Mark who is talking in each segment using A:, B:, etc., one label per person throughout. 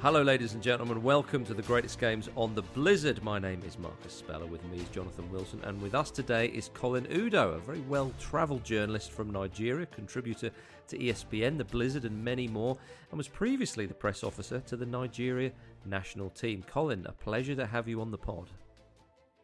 A: Hello, ladies and gentlemen. Welcome to the greatest games on the Blizzard. My name is Marcus Speller. With me is Jonathan Wilson, and with us today is Colin Udoh, a very well-travelled journalist from Nigeria, contributor to ESPN, the Blizzard, and many more, and was previously the press officer to the Nigeria national team. Colin, a pleasure to have you on the pod.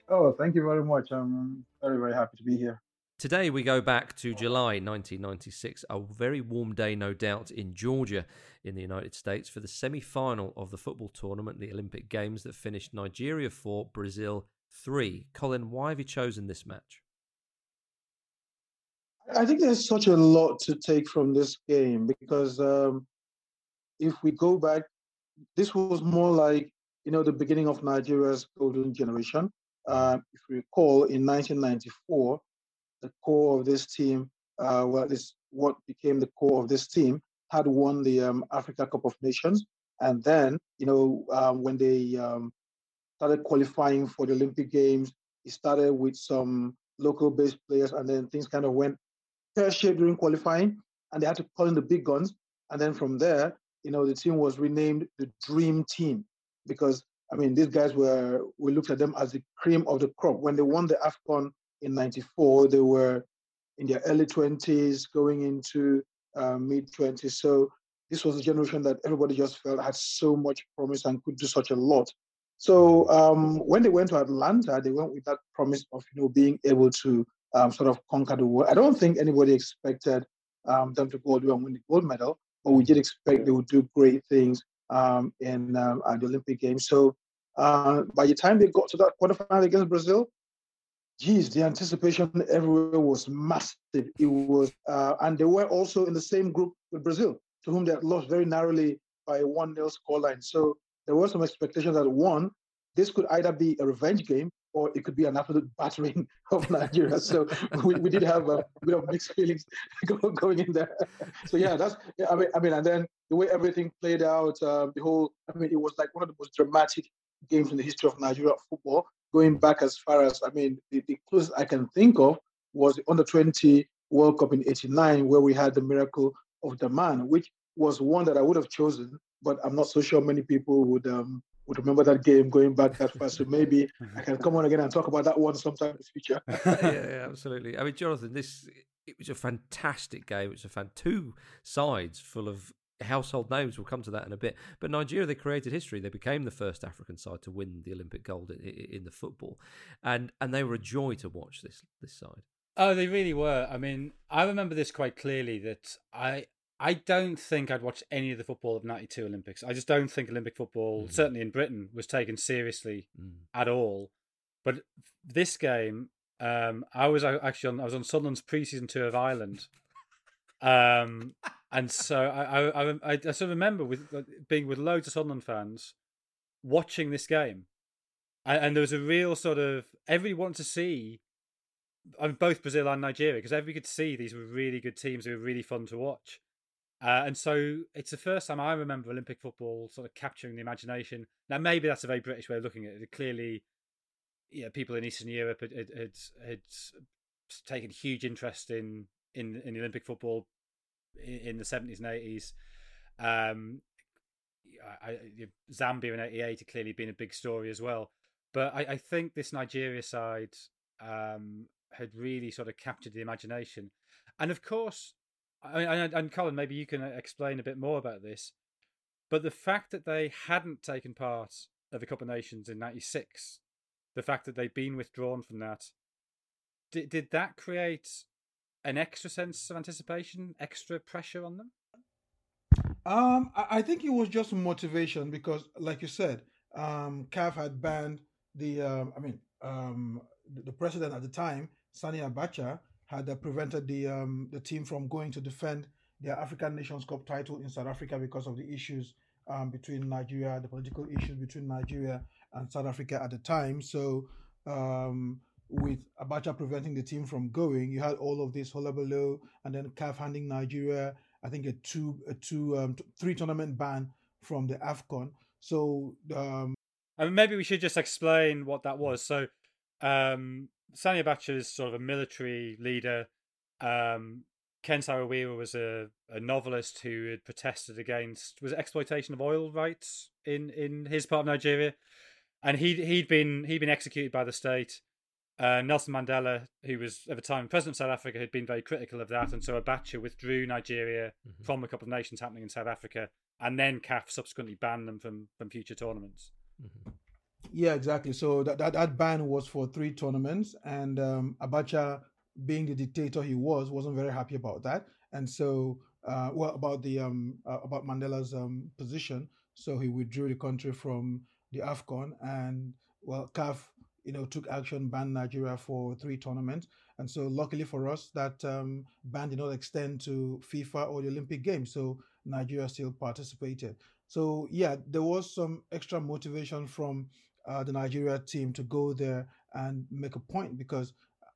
B: Oh, thank you very much. I'm very, very happy to be here.
A: Today we go back to July 1996, a very warm day, no doubt, in Georgia in the United States for the semi final of the football tournament, the Olympic Games that finished Nigeria 4, Brazil 3. Colin, why have you chosen this match?
B: I think there's such a lot to take from this game because um, if we go back, this was more like, you know, the beginning of Nigeria's golden generation. Uh, if you recall, in 1994, the core of this team, uh, well, this what became the core of this team, had won the um, Africa Cup of Nations, and then you know um, when they um, started qualifying for the Olympic Games, it started with some local-based players, and then things kind of went pear-shaped during qualifying, and they had to call in the big guns, and then from there, you know, the team was renamed the Dream Team because I mean these guys were we looked at them as the cream of the crop. When they won the Afcon in 94, they were in their early 20s, going into uh, mid 20s. So this was a generation that everybody just felt had so much promise and could do such a lot. So um, when they went to Atlanta, they went with that promise of you know being able to um, sort of conquer the world. I don't think anybody expected um, them to go and win the gold medal, but we did expect they would do great things um, in um, the Olympic Games. So uh, by the time they got to that quarterfinal against Brazil, geez, the anticipation everywhere was massive. It was, uh, and they were also in the same group with Brazil, to whom they had lost very narrowly by a 1 0 scoreline. So there was some expectation that one, this could either be a revenge game or it could be an absolute battering of Nigeria. So we, we did have a bit of mixed feelings going in there. So yeah, that's I mean I mean, and then the way everything played out, uh, the whole I mean, it was like one of the most dramatic games in the history of Nigeria football going back as far as, I mean, the, the closest I can think of was the under 20 World Cup in 89, where we had the miracle of Dammam, which was one that I would have chosen, but I'm not so sure many people would um, would remember that game going back that far. So maybe I can come on again and talk about that one sometime in the future.
A: yeah, yeah, absolutely. I mean, Jonathan, this it was a fantastic game. It was a fan two sides full of household names. We'll come to that in a bit. But Nigeria, they created history. They became the first African side to win the Olympic gold in, in the football, and and they were a joy to watch this this side.
C: Oh, they really were. I mean, I remember this quite clearly. That I I don't think I'd watched any of the football of '92 Olympics. I just don't think Olympic football, mm. certainly in Britain, was taken seriously mm. at all. But this game, um, I was actually on. I was on Sunderland's pre-season tour of Ireland. Um, and so I, I, I, I sort of remember with being with loads of Sunderland fans watching this game, and, and there was a real sort of everybody wanted to see, I mean, both Brazil and Nigeria because everybody could see these were really good teams. They were really fun to watch, uh, and so it's the first time I remember Olympic football sort of capturing the imagination. Now maybe that's a very British way of looking at it. Clearly, yeah, people in Eastern Europe had had, had, had taken huge interest in in in Olympic football in the 70s and 80s. Um, I, I, Zambia in 88 had clearly been a big story as well. But I, I think this Nigeria side um, had really sort of captured the imagination. And of course, and, and Colin, maybe you can explain a bit more about this. But the fact that they hadn't taken part of the Cup of Nations in 96, the fact that they'd been withdrawn from that, did, did that create an extra sense of anticipation, extra pressure on them?
D: Um, I think it was just motivation because, like you said, um, CAF had banned the. Um, I mean, um, the president at the time, Sani Abacha, had uh, prevented the um, the team from going to defend their African Nations Cup title in South Africa because of the issues um, between Nigeria, the political issues between Nigeria and South Africa at the time. So um, with Abacha preventing the team from going, you had all of this hullabaloo, and then CAF handing Nigeria, I think, a two, a two, um, three tournament ban from the Afcon. So, um,
C: mean, maybe we should just explain what that was. So, um, Sani Abacha is sort of a military leader. Um, Ken Saro-Wiwa was a, a novelist who had protested against was exploitation of oil rights in, in his part of Nigeria, and he'd he'd been he'd been executed by the state. Uh, Nelson Mandela, who was at the time president of South Africa, had been very critical of that, and so Abacha withdrew Nigeria mm-hmm. from a Cup of Nations happening in South Africa, and then CAF subsequently banned them from from future tournaments.
B: Mm-hmm. Yeah, exactly. So that, that, that ban was for three tournaments, and um, Abacha, being the dictator he was, wasn't very happy about that, and so uh, well about the um, uh, about Mandela's um, position. So he withdrew the country from the Afcon, and well, CAF you know took action, banned Nigeria for three tournaments, and so luckily for us, that um, ban did not extend to FIFA or the Olympic Games. So Nigeria still participated. So yeah, there was some extra motivation from uh, the Nigeria team to go there and make a point because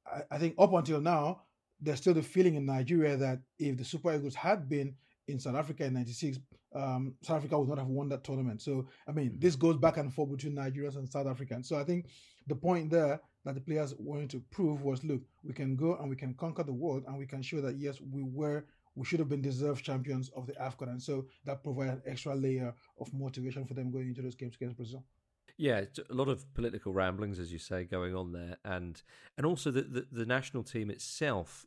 B: I, I, think up until now, there's still the feeling in Nigeria that if the Super Eagles had been in South Africa in 96, um, South Africa would not have won that tournament. So, I mean, this goes back and forth between Nigerians and South Africans. So, I think the point there that the players wanted to prove was look, we can go and we can conquer the world and we can show that, yes, we were we should have been deserved champions of the AFCON. And so that provided an extra layer of motivation for them going into those games against Brazil.
A: Yeah, a lot of political ramblings, as you say, going on there, and and also the the, the national team itself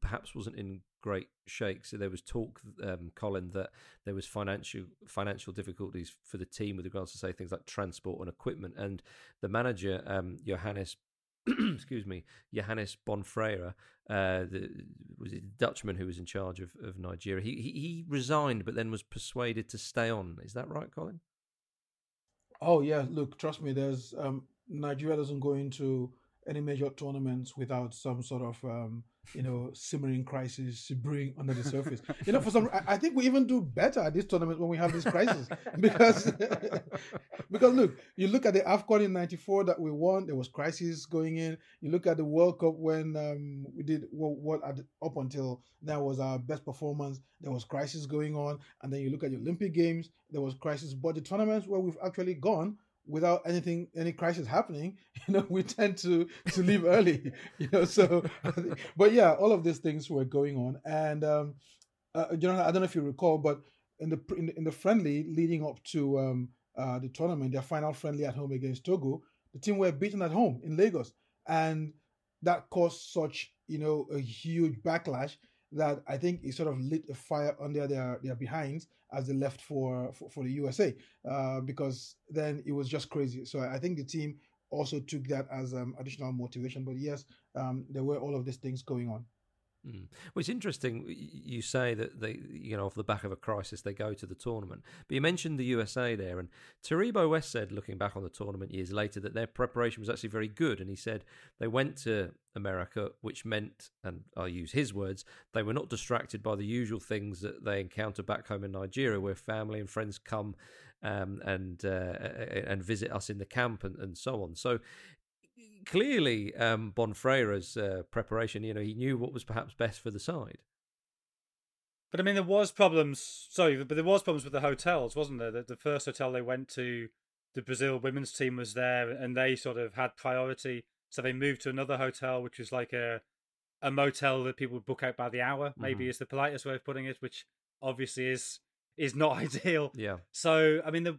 A: perhaps wasn't in great shakes. So there was talk, um, Colin, that there was financial financial difficulties for the team with regards to say things like transport and equipment, and the manager um, Johannes. excuse me, Johannes Bonfrere, uh, the was it Dutchman who was in charge of, of Nigeria. He, he he resigned, but then was persuaded to stay on. Is that right, Colin?
B: Oh yeah, look, trust me. There's um, Nigeria doesn't go into any major tournaments without some sort of um, you know simmering crisis brewing under the surface. you know, for some, I, I, think we even do better at this tournament when we have this crisis because because look, you look at the Afcon in '94 that we won, there was crisis going in. You look at the World Cup when um, we did what, what at, up until that was our best performance. There was crisis going on, and then you look at the Olympic Games, there was crisis. But the tournaments where we've actually gone without anything any crisis happening you know we tend to to leave early you know so but yeah all of these things were going on. And um uh, you know i don't know if you recall but in the in the, in the friendly leading up to um uh the tournament their final friendly at home against togo the team were beaten at home in lagos. And that caused such you know a huge backlash that I think it sort of lit a fire under their their behinds as they left for for, for the USA uh, because then it was just crazy. So I think the team also took that as um, additional motivation. But yes, um, there were all of these things going on.
A: Mm. Well, it's interesting. You say that they, you know, off the back of a crisis, they go to the tournament. But you mentioned the USA there, and Taribo West said, looking back on the tournament years later, that their preparation was actually very good. And he said they went to America, which meant, and I'll use his words, they were not distracted by the usual things that they encounter back home in Nigeria, where family and friends come um, and uh, and visit us in the camp and, and so on. So clearly um, Bonfrere's uh, preparation, you know, he knew what was perhaps best for the side.
C: But I mean, there was problems. Sorry, but there was problems with the hotels, wasn't there? The, the first hotel they went to, the Brazil women's team was there, and they sort of had priority. So they moved to another hotel, which was like a a motel that people would book out by the hour. Maybe mm-hmm. is the politest way of putting it, which obviously is is not ideal.
A: Yeah.
C: So I mean, the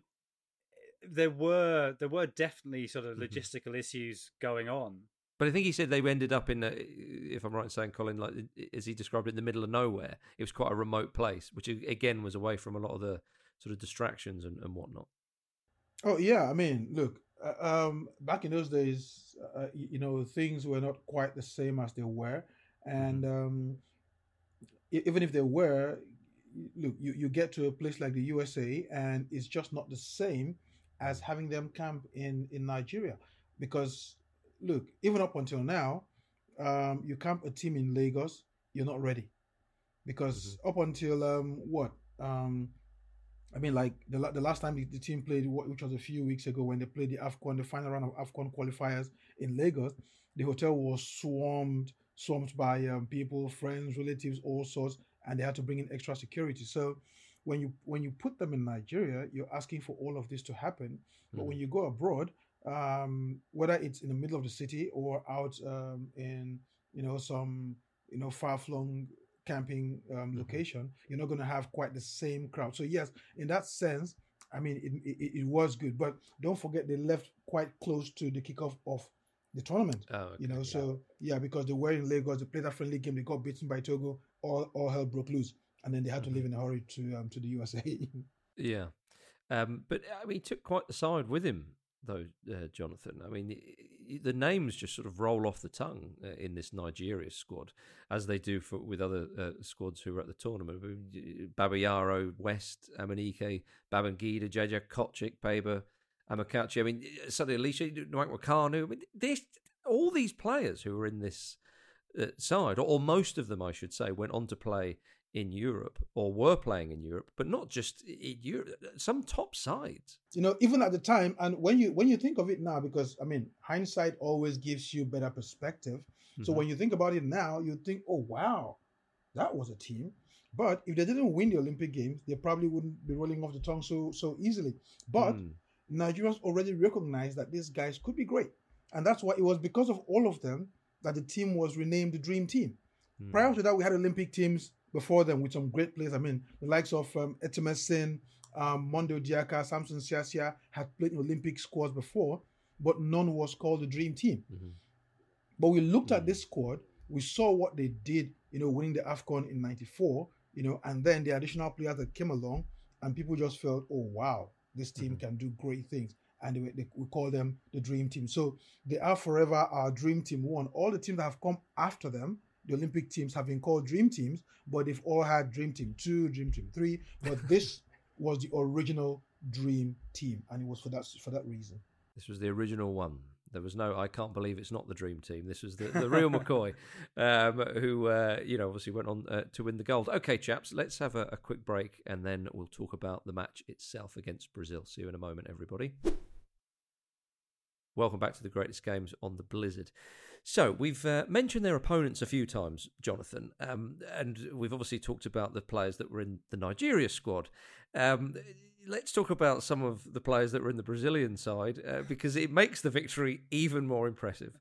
C: there were there were definitely sort of mm-hmm. logistical mm-hmm. issues going on.
A: But I think he said they ended up in, a, if I'm right in saying, Colin, like as he described it, in the middle of nowhere. It was quite a remote place, which again was away from a lot of the sort of distractions and, and whatnot.
B: Oh yeah, I mean, look, uh, um, back in those days, uh, you know, things were not quite the same as they were, and mm-hmm. um, even if they were, look, you, you get to a place like the USA, and it's just not the same as having them camp in in Nigeria, because look, even up until now, um, you camp a team in Lagos, you're not ready, because mm-hmm. up until um, what um, I mean, like the the last time the, the, team played, which was a few weeks ago, when they played the Afcon, the final round of Afcon qualifiers in Lagos, the hotel was swarmed, swarmed by um, people, friends, relatives, all sorts, and they had to bring in extra security. So when you when you put them in Nigeria, you're asking for all of this to happen. But mm. when you go abroad, um, whether it's in the middle of the city or out um, in you know some you know far flung camping um, location, you're not going to have quite the same crowd. So yes, in that sense, I mean, it, it, it was good, but don't forget they left quite close to the kickoff of the tournament.
A: Oh, okay,
B: you know,
A: yeah.
B: so yeah, because they were in Lagos, they played a friendly game, they got beaten by Togo, all all hell broke loose, and then they had to leave in a hurry to um, to the USA.
A: Yeah, um, but I mean, he took quite the side with him, though, uh, Jonathan. I mean, the names just sort of roll off the tongue uh, in this Nigeria squad, as they do for with other uh, squads who were at the tournament. Babayaro, West, Amunike, Babangida, JJ Okocha, Baber, Amokachi. I mean, suddenly Alicia Nwankwo-Kanu. I mean, this all these players who were in this uh, side, or, or most of them, I should say, went on to play in Europe or were playing in Europe, but not just in Europe. Some top sides.
B: you know, even at the time, and when you when you think of it now, because I mean, hindsight always gives you better perspective. So
A: Mhm.
B: when you think about it now, you think, oh wow, that was a team. But if they didn't win the Olympic Games, they probably wouldn't be rolling off the tongue so so easily. But
A: Mm.
B: Nigerians already recognized that these guys could be great, and that's why it was because of all of them that the team was renamed the Dream Team.
A: Mm.
B: Prior to that, we had Olympic teams before them with some great players. I mean, the likes of um, um, Mondo Diaka, Samson Siasia had played in Olympic squads before, but none was called the Dream Team.
A: Mhm.
B: But we looked at this squad, we saw what they did, you know, winning the AFCON in 94, you know, and then the additional players that came along, and people just felt, oh, wow, this team can do great things. And they, they, we call them the Dream Team. So they are forever our Dream Team one. All the teams that have come after them, the Olympic teams, have been called Dream Teams, but they've all had Dream Team 2, Dream Team 3. But this was the original Dream Team, and it was for that for that reason.
A: This was the original one. There was no, I can't believe it's not the dream team. This was the, the real McCoy, um, who, uh, you know, obviously went on uh, to win the gold. Okay, chaps, let's have a, a quick break and then we'll talk about the match itself against Brazil. See you in a moment, everybody. Welcome back to the greatest games on the Blizzard. So we've uh, mentioned their opponents a few times, Jonathan, um, and we've obviously talked about the players that were in the Nigeria squad. Um, let's talk about some of the players that were in the Brazilian side uh, because it makes the victory even more impressive.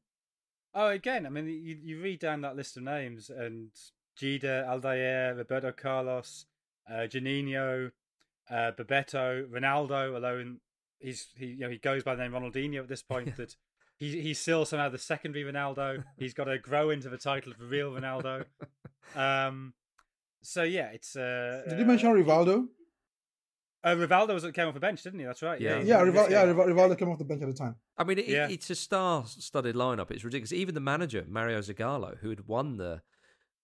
C: Oh, again, I mean, you, you read down that list of names, and Dida, Aldair, Roberto Carlos, uh, Juninho, uh, Bebeto, Ronaldo. Although he's he you know he goes by the name Ronaldinho at this point. that he he's still somehow the secondary Ronaldo. He's got to grow into the title of the real Ronaldo. Um, so yeah, it's. Uh,
B: Did you mention Rivaldo?
C: Uh, Rivaldo was came off the bench, didn't he? That's right.
A: Yeah.
C: he-
B: Yeah, Rival, yeah,
C: yeah.
B: Rival- Rivaldo came off the bench at the time.
A: I mean, it,
C: Yeah.
A: it's a star-studded lineup. It's ridiculous. Even the manager Mario Zagallo, who had won the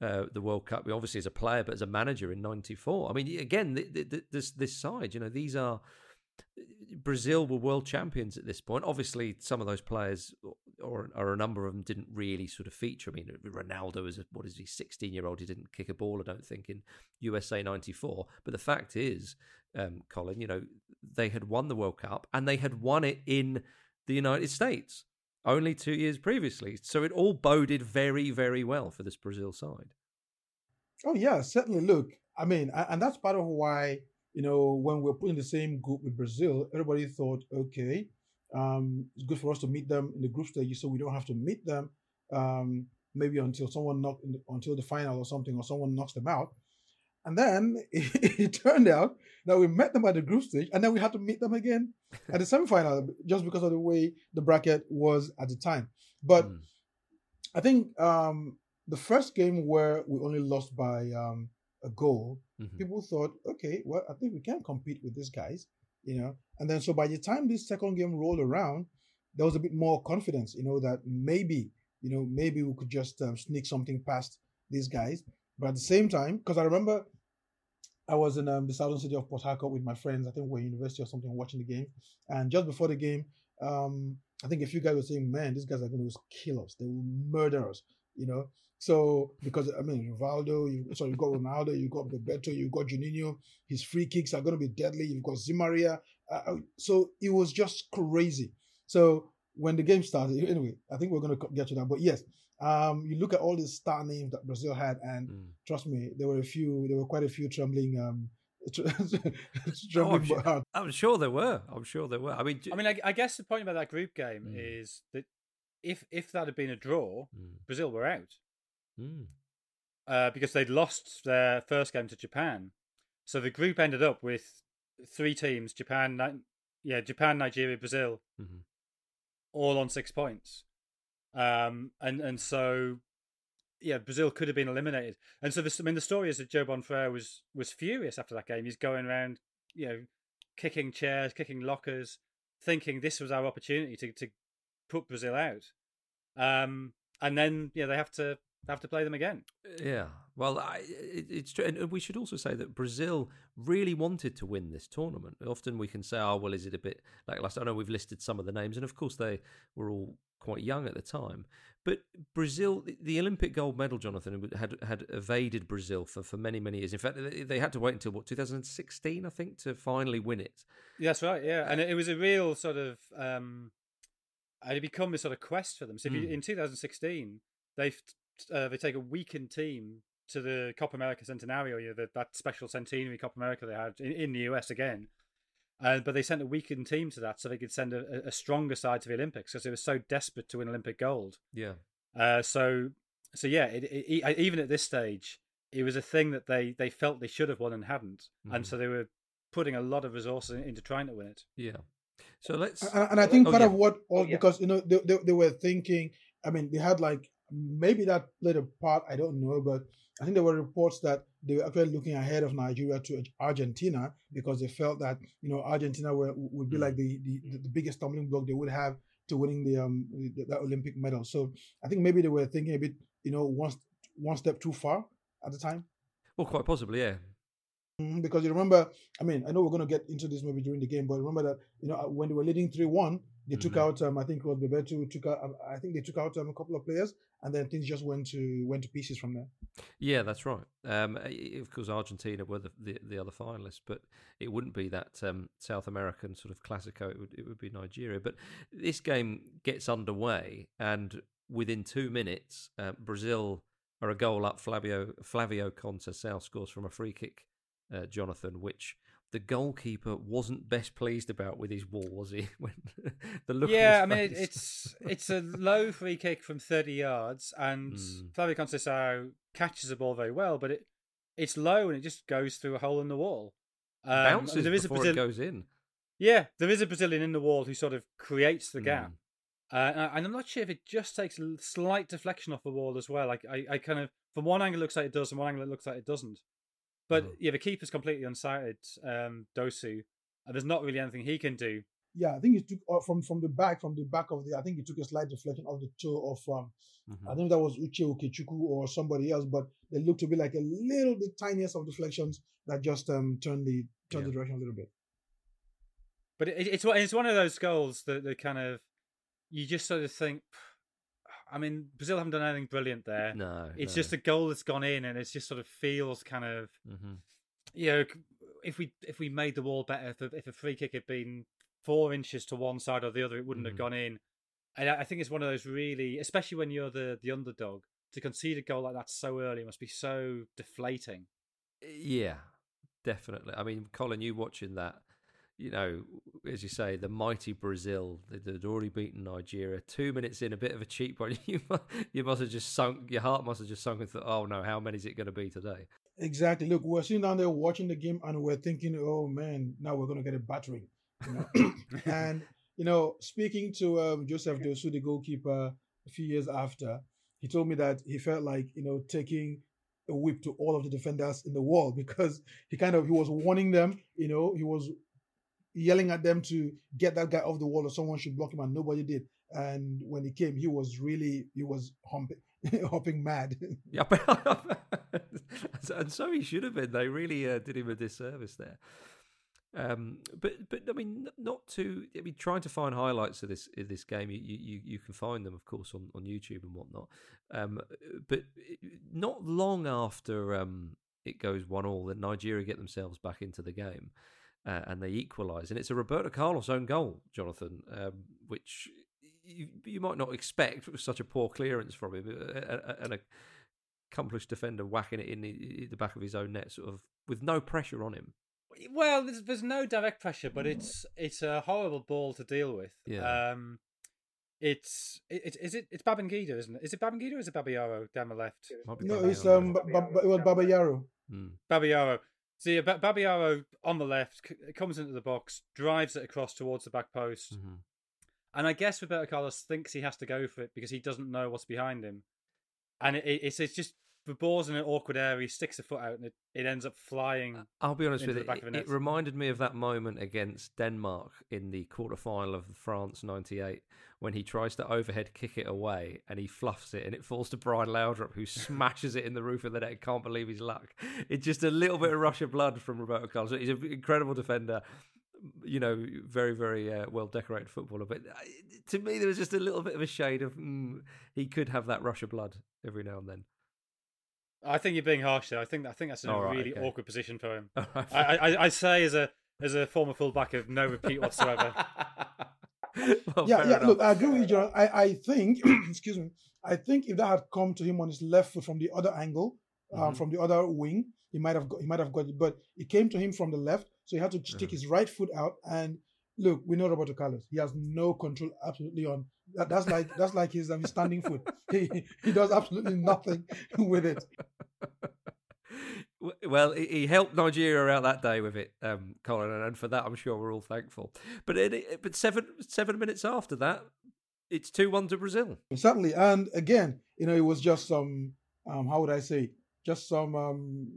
A: uh, the World Cup, obviously as a player, but as a manager in '94. I mean, again, th th th this this side, you know, these are Brazil were world champions at this point. Obviously, some of those players, or, or a number of them, didn't really sort of feature. I mean, Ronaldo was a, what is he, 16 year old? He didn't kick a ball, I don't think, in USA '94. But the fact is, um, Colin, you know, they had won the World Cup and they had won it in the United States only two years previously. So it all boded very, very well for this Brazil side.
B: Oh yeah, certainly. Look, I mean, and that's part of why you know when we're put in the same group with Brazil, everybody thought, okay, um, it's good for us to meet them in the group stage, so we don't have to meet them um, maybe until someone knock until the final or something, or someone knocks them out. And then it, it turned out that we met them at the group stage, and then we had to meet them again at the semifinal just because of the way the bracket was at the time. But
A: Mm.
B: I think um, the first game where we only lost by um, a goal,
A: Mhm.
B: people thought, okay, well, I think we can compete with these guys, you know. And then so by the time this second game rolled around, there was a bit more confidence, you know, that maybe, you know, maybe we could just um, sneak something past these guys. But at the same time, because I remember I was in um, the southern city of Port Harcourt with my friends. I think we're at university or something watching the game. And just before the game, um, I think a few guys were saying, "Man, these guys are going to kill us. They will murder us." You know. So because I mean, Rivaldo, you sorry, you got Ronaldo, you got Bebeto, you got Juninho. His free kicks are going to be deadly. You've got Zé Maria. Uh, so it was just crazy. So when the game started, anyway, I think we're going to get to that. But yes, um, you look at all these star names that Brazil had, and
A: Mm.
B: trust me, there were a few, there were quite a few trembling, um,
A: Oh, I'm, sure. I'm sure there were. I'm sure there were. I mean,
C: I mean, I, I guess the point about that group game
A: Mm.
C: is that if if that had been a draw,
A: Mm.
C: Brazil were out.
A: Mm.
C: uh, because they'd lost their first game to Japan. So the group ended up with three teams: Japan, Ni- yeah, Japan, Nigeria, Brazil,
A: Mhm.
C: all on six points. Um, and and so yeah, Brazil could have been eliminated. And so this, I mean, the story is that Joe Bonfrere was was furious after that game. He's going around, you know, kicking chairs, kicking lockers, thinking this was our opportunity to to put Brazil out. Um, and then yeah, they have to have to play them again.
A: Yeah, well, I, it, it's true, and we should also say that Brazil really wanted to win this tournament. Often we can say, "Oh, well, is it a bit like last?" I know we've listed some of the names, and of course they were all quite young at the time. But Brazil, the- the Olympic gold medal, Jonathan, had had evaded Brazil for, for many many years. In fact, they- they had to wait until what 2016, I think, to finally win it.
C: That's right, yeah, and it, it was a real sort of um, it had become a sort of quest for them. So if you,
A: Mm.
C: in 2016, they uh, they take a weakened team to the Copa America Centenario, you know, that that special centenary Copa America they had in, in the US again. Uh, but they sent a weakened team to that so they could send a, a stronger side to the Olympics because they were so desperate to win Olympic gold.
A: Yeah,
C: Uh, so, so yeah, it, it, even at this stage, it was a thing that they, they felt they should have won and hadn't,
A: Mhm.
C: and so they were putting a lot of resources into trying to win it.
A: yeah. So let's.
B: and, and I think
A: Oh,
B: part
A: yeah.
B: of what,
A: Oh,
B: also
A: yeah.
B: because you know they, they, they were thinking. I mean, they had like maybe that played a part. I don't know, but I think there were reports that they were actually looking ahead of Nigeria to Argentina because they felt that you know Argentina were, would be
A: Mm.
B: like the, the the biggest stumbling block they would have to winning the um the, the Olympic medal. So I think maybe they were thinking a bit you know one one step too far at the time.
A: Well, quite possibly, yeah.
B: Mhm, Because you remember, I mean, I know we're going to get into this maybe during the game, but remember that you know uh, when they were leading three one, they took
A: Mhm.
B: out. Um, I think it was Bebeto took out. um, I think they took out um, a couple of players, and then things just went to went to pieces from there.
A: Yeah, that's right. Um, of course, Argentina were the, the, the other finalists, but it wouldn't be that um, South American sort of classico. It would it would be Nigeria. But this game gets underway, and within two minutes, uh, Brazil are a goal up. Flavio Flavio Conceição scores from a free kick. Uh, Jonathan, which the goalkeeper wasn't best pleased about with his wall, was he? When the look.
C: yeah, I mean it, it's it's a low free kick from thirty yards, and
A: Mm.
C: Flavio Conceição catches the ball very well, but it it's low and it just goes through a hole in the wall. Um,
A: bounces
C: there is a
A: before
C: Brazil-
A: it goes in.
C: Yeah, there is a Brazilian in the wall who sort of creates the
A: Mm.
C: gap. Uh, and I'm not sure if it just takes a slight deflection off the wall as well. Like I, I kind of from one angle it looks like it does, and one angle it looks like it doesn't. But
A: Mhm.
C: yeah, the keeper's completely unsighted, um, Dosu, and there's not really anything he can do.
B: Yeah, I think he took uh, from from the back from the back of the. I think he took a slight deflection of the toe of. Um,
A: Mhm.
B: I think that was Uche Okechukwu or somebody else, but they looked to be like a little bit tiniest of deflections that just um turned the turned
A: Yeah.
B: the direction a little bit.
C: But it, it's one- it's one of those goals that, that kind of you just sort of think. I mean, Brazil haven't done anything brilliant there.
A: No,
C: It's
A: no.
C: just a goal that's gone in, and it just sort of feels kind of
A: Mhm.
C: you know, if we if we made the wall better, if a, if a free kick had been four inches to one side or the other, it wouldn't
A: Mhm.
C: have gone in. And I I think it's one of those really, especially when you're the the underdog, to concede a goal like that so early must be so deflating.
A: Yeah, definitely. I mean, Colin, you watching that, you know, as you say, the mighty Brazil, they- they'd already beaten Nigeria. Two minutes in, a bit of a cheap one. You mu- you must have just sunk, your heart must have just sunk and thought, oh no, how many is it going to be today?
B: Exactly. Look, we're sitting down there watching the game, and we're thinking, "Oh man, now we're gonna get a battering." You know? and you know, speaking to um, Joseph Dosu, the goalkeeper, a few years after, he told me that he felt like you know taking a whip to all of the defenders in the world because he kind of he was warning them. You know, he was yelling at them to get that guy off the wall or someone should block him, and nobody did. And when he came, he was really he was humping, hopping mad.
A: Yeah, and so he should have been. They really uh, did him a disservice there. Um, but but I mean, not to. I mean, trying to find highlights of this of this game, you, you you can find them, of course, on, on YouTube and whatnot. Um, but not long after um, it goes one all, that Nigeria get themselves back into the game. Uh, and they equalise, and it's a Roberto Carlos own goal, Jonathan, um, which you, you might not expect with such a poor clearance from him, uh, uh, and a accomplished defender whacking it in the, the back of his own net, sort of with no pressure on him.
C: Well, there's, there's no direct pressure, but it's it's a horrible ball to deal with.
A: Yeah.
C: Um, it's it, is it it's Babangida, isn't it? Is it Babangida or is it Babayaro down the left?
B: No, it's um, ba- ba- it was Babayaro.
C: Hmm. Babayaro. So yeah, Babayaro on the left c- comes into the box, drives it across towards the back post, mm-hmm. and I guess Roberto Carlos thinks he has to go for it because he doesn't know what's behind him, and it, it's it's just the ball's in an awkward area. He sticks a foot out, and it, it ends up flying.
A: I'll be honest with you. It, it reminded me of that moment against Denmark in the quarterfinal of France '98 when he tries to overhead kick it away and he fluffs it, and it falls to Brian Laudrup, who smashes it in the roof of the net. Can't believe his luck. It's just a little bit of rush of blood from Roberto Carlos. He's an incredible defender you know, very, very uh, well decorated footballer. But uh, to me, there was just a little bit of a shade of mm, he could have that rush of blood every now and then.
C: I think you're being harsh there. I think I think that's a right, really okay. awkward position for him. I, I, I, say as a as a former fullback of no repeat whatsoever.
B: well, yeah, yeah. Enough. Look, I agree with you, John. I, I think, excuse me, I think if that had come to him on his left foot from the other angle, um, mm-hmm. from the other wing, he might have got, he might have got it. But it came to him from the left, so he had to mm-hmm. take his right foot out. And look, we know Roberto Carlos. He has no control absolutely on that, that's like that's like his, um, his standing foot. He he does absolutely nothing with it.
A: Well, he helped Nigeria out that day with it, um, Colin, and for that, I'm sure we're all thankful. But it, but seven seven minutes after that, it's two one to Brazil.
B: Certainly, and again, you know, it was just some um, how would I say, just some um,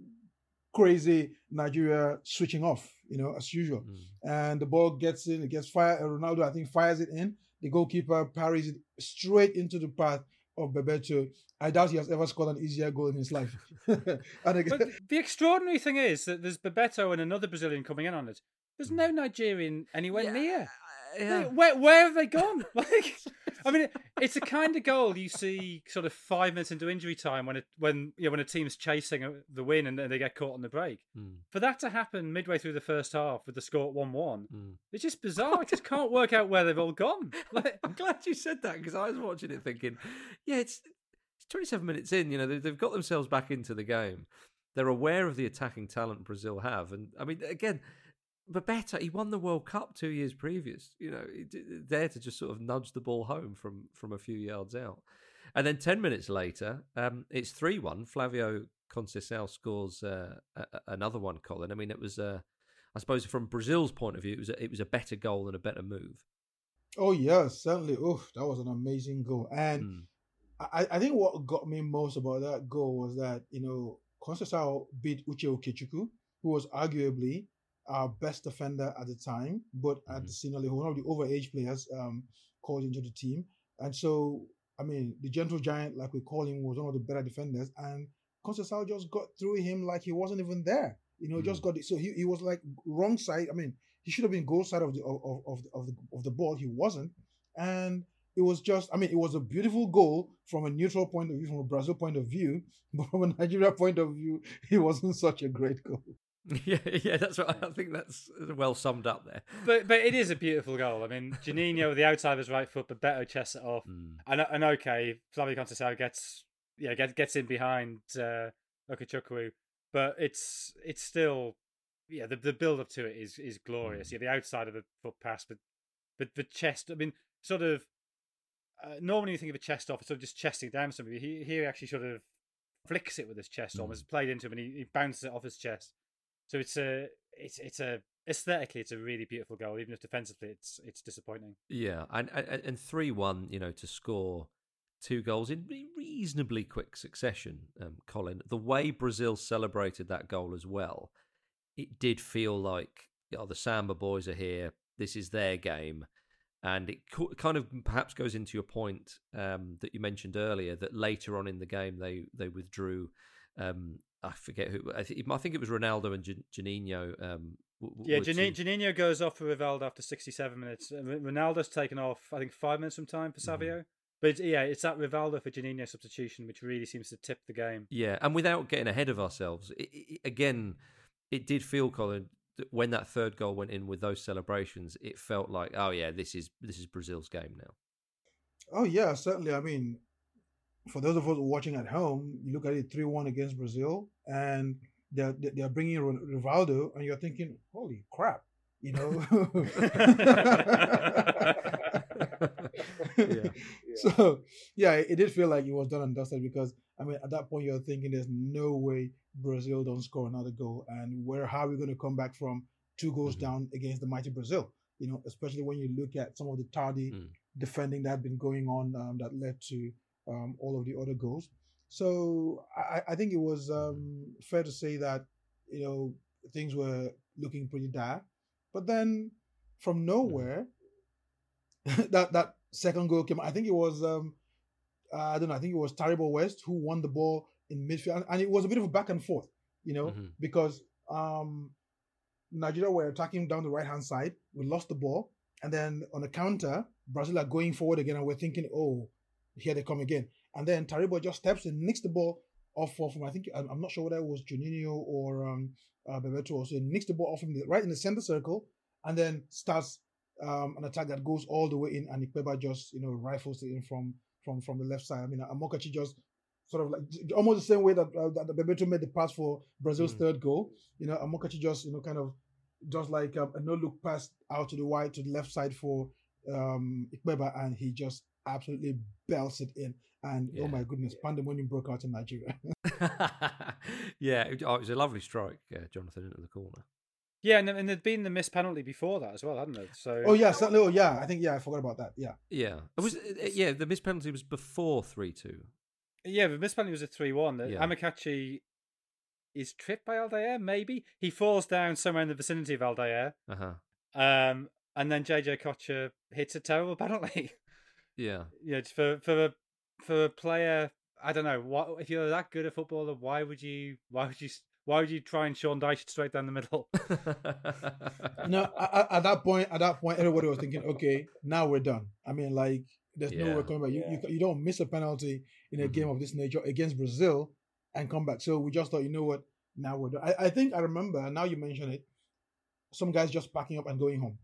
B: crazy Nigeria switching off, you know, as usual. Mm. And the ball gets in, it gets fired. Ronaldo, I think, fires it in the goalkeeper parries it straight into the path of Bebeto. I doubt he has ever scored an easier goal in his life.
C: again, but the extraordinary thing is that there's Bebeto and another Brazilian coming in on it. There's hmm. no Nigerian anywhere yeah, near yeah. Where where have they gone? Like, I mean, it's a kind of goal you see sort of five minutes into injury time when it when you know, when a team's chasing the win and then they get caught on the break. Mm. For that to happen midway through the first half with the score at one one, mm. it's just bizarre. I just can't work out where they've all gone.
A: Like, I'm glad you said that because I was watching it thinking, yeah, it's it's 27 minutes in. You know, they've got themselves back into the game. They're aware of the attacking talent Brazil have, and I mean, again Bebeto, he won the World Cup two years previous. You know, there to just sort of nudge the ball home from from a few yards out, and then ten minutes later, um, it's three one. Flavio Conceição scores uh, a, another one. Colin, I mean, it was, uh, I suppose, from Brazil's point of view, it was a, it was a better goal and a better move.
B: Oh yes, certainly. Oh, that was an amazing goal, and mm. I, I think what got me most about that goal was that you know Conceição beat Uche Okechukwu, who was arguably our best defender at the time, but mm-hmm. at the senior level, one of the overage players um, called into the team. And so, I mean, the gentle giant, like we call him, was one of the better defenders. And Conceição just got through him like he wasn't even there. You know, mm-hmm. just got it. So he, he was like wrong side. I mean, he should have been goal side of the of, of, of the of the ball. He wasn't. And it was just, I mean, it was a beautiful goal from a neutral point of view, from a Brazil point of view, but from a Nigeria point of view, it wasn't such a great goal.
A: Yeah, yeah, that's what I think. That's well summed up there.
C: But but it is a beautiful goal. I mean, Juninho with the outside of his right foot, but Beto chests it off, mm. and and okay, Flavio Conceição gets yeah gets gets in behind uh, Okechukwu, but it's it's still yeah the the build up to it is is glorious. Mm. Yeah, the outside of the foot pass, but but the chest. I mean, sort of. Uh, normally, you think of a chest off, it's sort of just chesting down somebody. He he actually sort of flicks it with his chest, mm. almost played into him, and he, he bounces it off his chest. So it's a it's it's a aesthetically it's a really beautiful goal, even if defensively it's it's disappointing.
A: Yeah, and and three one, you know, to score two goals in reasonably quick succession. Um, Colin, the way Brazil celebrated that goal as well, it did feel like oh, the Samba boys are here. This is their game. And it kind of perhaps goes into your point um, that you mentioned earlier that later on in the game they they withdrew um, I forget who. I, th- I think it was Ronaldo and Juninho. Um,
C: w- yeah, Jan- Juninho goes off for Rivaldo after 67 minutes. Ronaldo's taken off, I think, five minutes from time for Savio. Mm-hmm. But it's, yeah, it's that Rivaldo for Juninho substitution which really seems to tip the game.
A: Yeah, and without getting ahead of ourselves, it, it, again, it did feel, Colin, that when that third goal went in with those celebrations, it felt like, oh yeah, this is this is Brazil's game now.
B: Oh yeah, certainly. I mean, for those of us watching at home, you look at it 3 1 against Brazil, and they're, they're bringing Rivaldo, and you're thinking, holy crap, you know? yeah. So yeah, it, it did feel like it was done and dusted because I mean at that point you're thinking there's no way Brazil don't score another goal, and where how are we going to come back from two goals mm-hmm. down against the mighty Brazil? You know, especially when you look at some of the tardy mm. defending that had been going on um, that led to um, all of the other goals. So I, I think it was um, fair to say that you know things were looking pretty dire, but then from nowhere, that that second goal came. I think it was um, I don't know. I think it was Taribo West who won the ball in midfield, and it was a bit of a back and forth, you know, mm-hmm. because um, Nigeria were attacking down the right hand side. We lost the ball, and then on the counter, Brazil are going forward again, and we're thinking, oh, here they come again. And then Taribo just steps and nicks the ball off from I think I'm not sure whether it was Juninho or um, uh, Bebeto. So he nicks the ball off him right in the center circle, and then starts um, an attack that goes all the way in, and Ikpeba just you know rifles it in from from from the left side. I mean, Amokachi just sort of like almost the same way that uh, that Bebeto made the pass for Brazil's mm. third goal. You know, Amokachi just you know kind of just like um, a no look pass out to the wide to the left side for um Ikpeba, and he just absolutely belted in. And oh yeah. oh my goodness, pandemonium broke out in Nigeria.
A: yeah, it, oh, it was a lovely strike, uh, Jonathan, into the corner.
C: Yeah, and, and there'd been the missed penalty before that as well, hadn't there? So
B: oh yeah, certainly. Oh yeah, I think yeah, I forgot about that. Yeah,
A: yeah, it was yeah. The missed penalty was before three two.
C: Yeah, the missed penalty was a three one. Yeah. Amokachi is tripped by Aldair. Maybe he falls down somewhere in the vicinity of Aldair. Uh huh. Um, and then JJ Okocha hits a terrible penalty.
A: Yeah,
C: yeah. For for a for a player, I don't know. What if you're that good a footballer? Why would you? Why would you? Why would you try and Sean Dyche straight down the middle?
B: no, at, at, that point, at that point, everybody was thinking, okay, now we're done. I mean, like, there's yeah. no way coming back. You, yeah. you, you don't miss a penalty in a mm-hmm. game of this nature against Brazil and come back. So we just thought, you know what, now we're done. I, I think I remember. Now you mention it. Some guys just packing up and going home.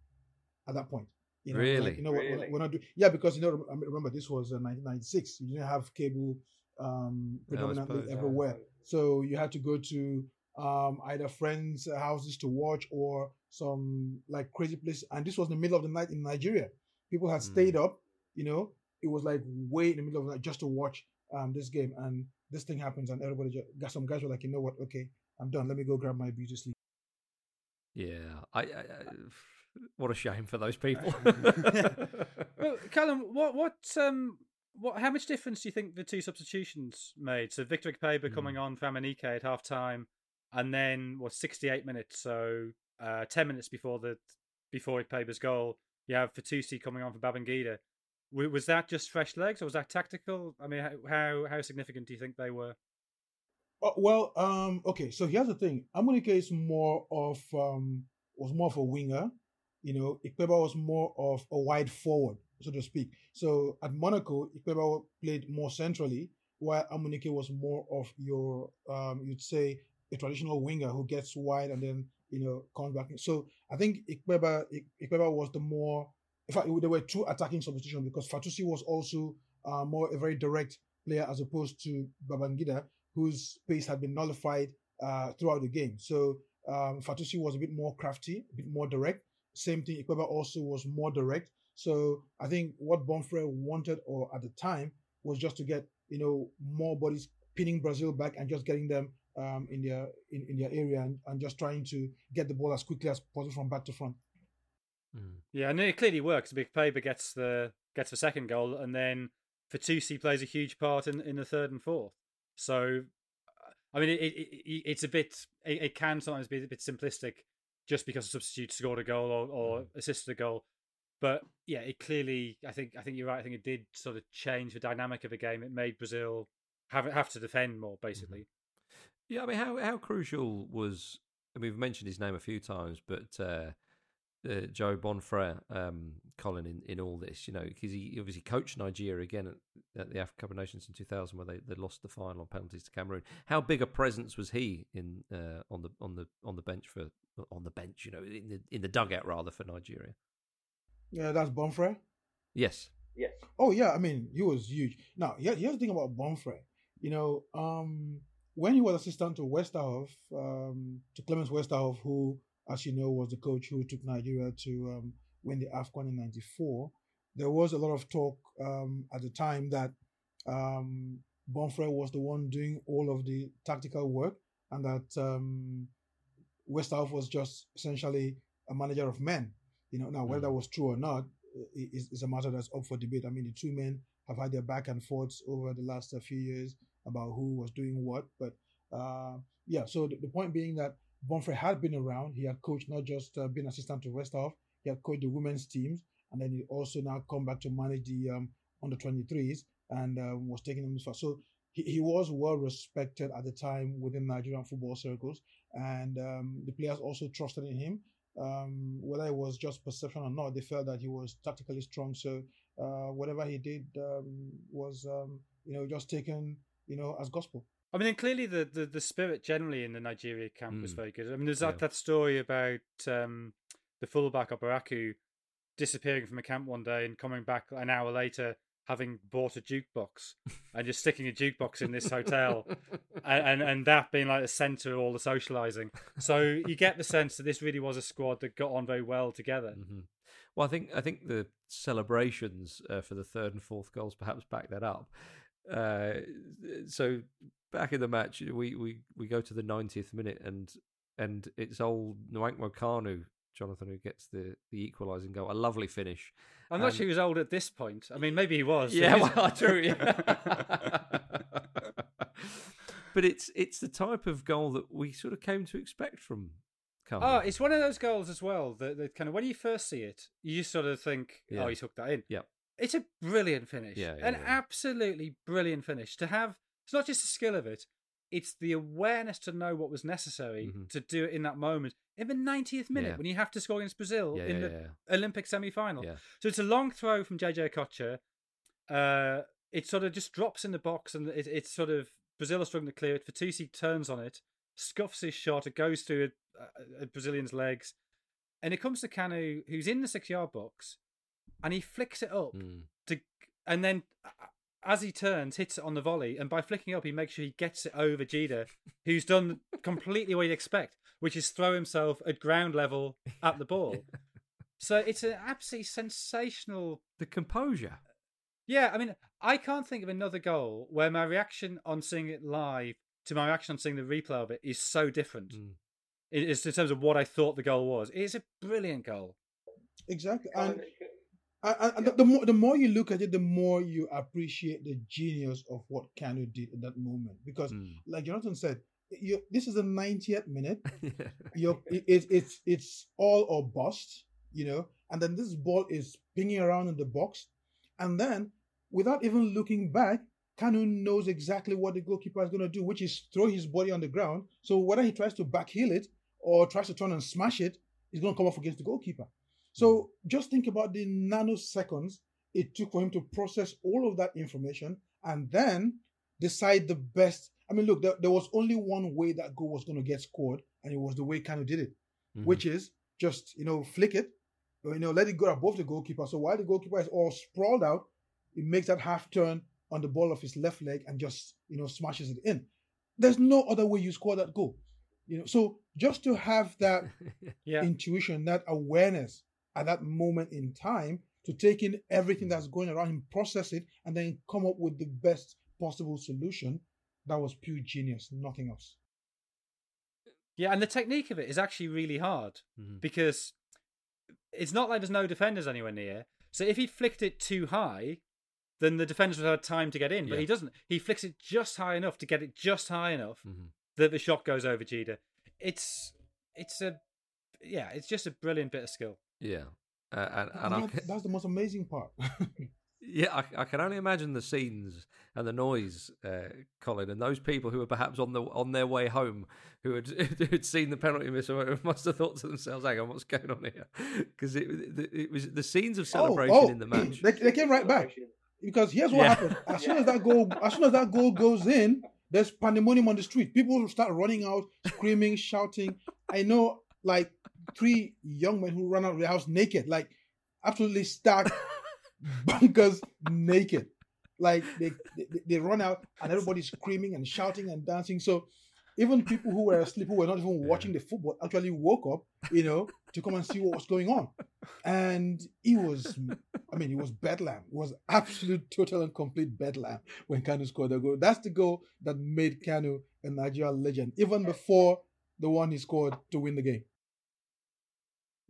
B: At that point,
A: you know, really?
B: Like, you know,
A: really?
B: We're, we're, not doing, yeah, because, you know, remember this was uh, 1996. You didn't have cable um, predominantly suppose, everywhere. Yeah. So you had to go to um, either friends' houses to watch or some like crazy place. And this was in the middle of the night in Nigeria. People had mm. stayed up, you know, it was like way in the middle of the night just to watch um, this game. And this thing happens, and everybody just got some guys were like, you know what, okay, I'm done. Let me go grab my beauty sleep.
A: Yeah, I, I, I what a shame for those people.
C: well, Callum, what what um what how much difference do you think the two substitutions made? So Victor Ikpeba mm. coming on for Amunike at half time, and then what sixty eight minutes, so uh, ten minutes before the before Ikpeba's goal, you have Fatusi coming on for Babangida. Was that just fresh legs, or was that tactical? I mean, how how significant do you think they were?
B: Uh, well, um, okay. So here's the thing: Amunike is more of um, was more of a winger you know, Ikpeba was more of a wide forward, so to speak. So at Monaco, Ikpeba played more centrally, while Amunike was more of your, um, you'd say, a traditional winger who gets wide and then, you know, comes back. So I think Ikpeba, Ikpeba was the more, in fact, there were two attacking substitutions because Fatusi was also uh, more a very direct player as opposed to Babangida, whose pace had been nullified uh, throughout the game. So um, Fatusi was a bit more crafty, a bit more direct. Same thing, Ikpeba also was more direct. So I think what Bonfrere wanted, or at the time, was just to get you know more bodies pinning Brazil back and just getting them um, in their in, in their area and, and just trying to get the ball as quickly as possible from back to front.
C: Mm. Yeah, and it clearly works. Ikpeba gets the gets the second goal, and then Fatusi plays a huge part in in the third and fourth. So, I mean, it, it, it it's a bit. It, it, can sometimes be a bit simplistic just because a substitute scored a goal or, or mm. assisted a goal. But yeah, it clearly, I think, I think you're right. I think it did sort of change the dynamic of the game. It made Brazil have have to defend more, basically.
A: Mm-hmm. Yeah, I mean, how how crucial was? I mean, we've mentioned his name a few times, but uh, uh, Joe Bonfrere, um, Colin, in, in all this, you know, because he obviously coached Nigeria again at, at the Africa Cup of Nations in 2000, where they, they lost the final on penalties to Cameroon. How big a presence was he in uh, on the on the on the bench for on the bench, you know, in the in the dugout rather for Nigeria?
B: Yeah, that's Bonfrere.
A: Yes.
E: Yes.
B: Oh yeah, I mean, he was huge. Now, here's the thing about Bonfrere. You know, um, when he was assistant to Westerhof, um, to Clemens Westerhof, who as you know, was the coach who took Nigeria to um, win the AFCON in '94. there was a lot of talk um, at the time that um, Bonfrere was the one doing all of the tactical work, and that um, Westerhof was just essentially a manager of men. You know, now whether that mm. was true or not is, is a matter that's up for debate. I mean, the two men have had their back and forths over the last uh, few years about who was doing what, but uh, yeah. So the, the, point being that Bonfrere had been around. He had coached not just uh, been assistant to Westerhof, he had coached the women's teams, and then he also now come back to manage the um, under 23s and um, was taking them this far. So he, he was well respected at the time within Nigerian football circles, and um, the players also trusted in him. Um, whether it was just perception or not, they felt that he was tactically strong. So uh, whatever he did um, was, um, you know, just taken, you know, as gospel.
C: I mean, clearly the, the, the spirit generally in the Nigeria camp mm. was very good. I mean, there's that, yeah. that story about um, the fullback Oparaku disappearing from a camp one day and coming back an hour later having bought a jukebox and just sticking a jukebox in this hotel and, and, and that being like the center of all the socializing so you get the sense that this really was a squad that got on very well together
A: mm-hmm. well i think i think the celebrations uh, for the third and fourth goals perhaps back that up uh, so back in the match we, we, we go to the 90th minute and and it's old Nwankwo Kanu Jonathan who gets the the equalising goal. A lovely finish.
C: I'm not sure he was old at this point. I mean, maybe he was.
A: Yeah, well, true. Yeah. but it's it's the type of goal that we sort of came to expect from.
C: Oh, it's one of those goals as well that, that kind of when you first see it, you sort of think, oh, yeah. "Oh, he's hooked that in."
A: Yeah,
C: it's a brilliant finish. Yeah, yeah an yeah. absolutely brilliant finish. To have it's not just the skill of it; it's the awareness to know what was necessary mm-hmm. to do it in that moment in the 90th minute yeah. when you have to score against Brazil yeah, in yeah, the Olympic semi final. So it's a long throw from JJ Okocha. Uh, it sort of just drops in the box and it, it's sort of Brazil are struggling to clear it. Fatusi turns on it, scuffs his shot, it goes through a, a Brazilian's legs, and it comes to Kanu, who's in the six yard box, and he flicks it up mm. to, and then as he turns, hits it on the volley, and by flicking up, he makes sure he gets it over Dida, who's done completely what you'd expect, which is throw himself at ground level at the ball. so it's an absolutely sensational.
A: The composure.
C: Yeah, I mean, I can't think of another goal where my reaction on seeing it live to my reaction on seeing the replay of it is so different. Mm. It is in terms of what I thought the goal was. It is a brilliant goal.
B: Exactly, and and, the, more the more you look at it, the more you appreciate the genius of what Kanu did in that moment. Because, mm. like Jonathan said, you, this is the 90th minute. You're, it, it, it's it's all or bust, you know. And then this ball is pinging around in the box, and then without even looking back, Kanu knows exactly what the goalkeeper is going to do, which is throw his body on the ground. So whether he tries to backheel it or tries to turn and smash it, it's going to come off against the goalkeeper. So just think about the nanoseconds it took for him to process all of that information and then decide the best. I mean, look, there, there was only one way that goal was going to get scored, and it was the way Kanu did it, mm-hmm. which is just, you know, flick it, or, you know, let it go above the goalkeeper. So while the goalkeeper is all sprawled out, he makes that half turn on the ball of his left leg and just, you know, smashes it in. There's no other way you score that goal. You know, so just to have that yeah. intuition, that awareness at that moment in time to take in everything that's going around him, process it, and then come up with the best possible solution. That was pure genius, nothing else.
C: Yeah, and the technique of it is actually really hard mm-hmm. because it's not like there's no defenders anywhere near. So if he flicked it too high, then the defenders would have time to get in. But yeah. he doesn't. He flicks it just high enough to get it just high enough mm-hmm. that the shot goes over Dida. It's it's a yeah, it's just a brilliant bit of skill.
A: Yeah, uh, and, and
B: I, that's the most amazing part.
A: yeah, I, I, can only imagine the scenes and the noise, uh, Colin, and those people who were perhaps on the on their way home, who had who had seen the penalty miss, must have thought to themselves, "Hang on, what's going on here?" Because it, it, it was the scenes of oh, celebration oh, oh, in the match.
B: They, they, came right back because here's what yeah. happened: as soon as that goal, as soon as that goal goes in, there's pandemonium on the street. People start running out, screaming, shouting. I know, like three young men who run out of the house naked, like absolutely stark, bunkers naked. Like they, they, they run out and everybody's screaming and shouting and dancing. So even people who were asleep, who were not even watching the football, actually woke up, you know, to come and see what was going on. And it was I mean, it was bedlam. It was absolute, total, and complete bedlam when Kanu scored the goal. That's the goal that made Kanu a Nigerian legend, even before the one he scored to win the game.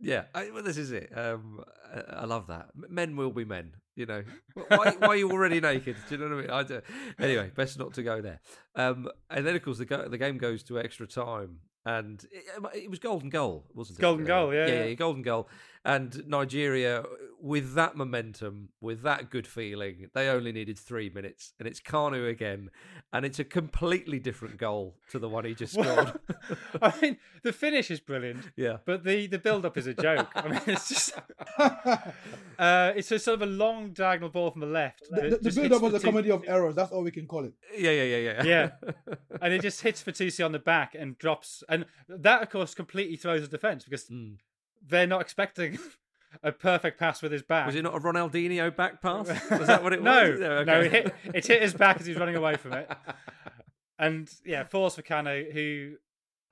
A: Yeah, I, well, this is it. Um, I, I, love that. Men will be men. You know, why, why are you already naked? Do you know what I mean? I do. Anyway, best not to go there. Um, and then of course the go, the game goes to extra time, and it, it was golden goal, wasn't it?
C: Golden goal, yeah,
A: yeah, yeah, golden goal. And Nigeria, with that momentum, with that good feeling, they only needed three minutes, and it's Kanu again, and it's a completely different goal to the one he just scored.
C: I mean, the finish is brilliant,
A: yeah,
C: but the the build up is a joke. I mean, it's just uh, it's a sort of a long diagonal ball from the left.
B: The, the build up was a comedy of errors. That's all we can call it.
A: Yeah, yeah, yeah, yeah.
C: Yeah, and it just hits Fatusi on the back and drops, and that of course completely throws the defense because. Mm they're not expecting a perfect pass with his back.
A: Was it not a Ronaldinho back pass? Was that what it
C: no,
A: was?
C: No, okay. no, it hit, it hit his back as he was running away from it. And yeah, force for Kanu, who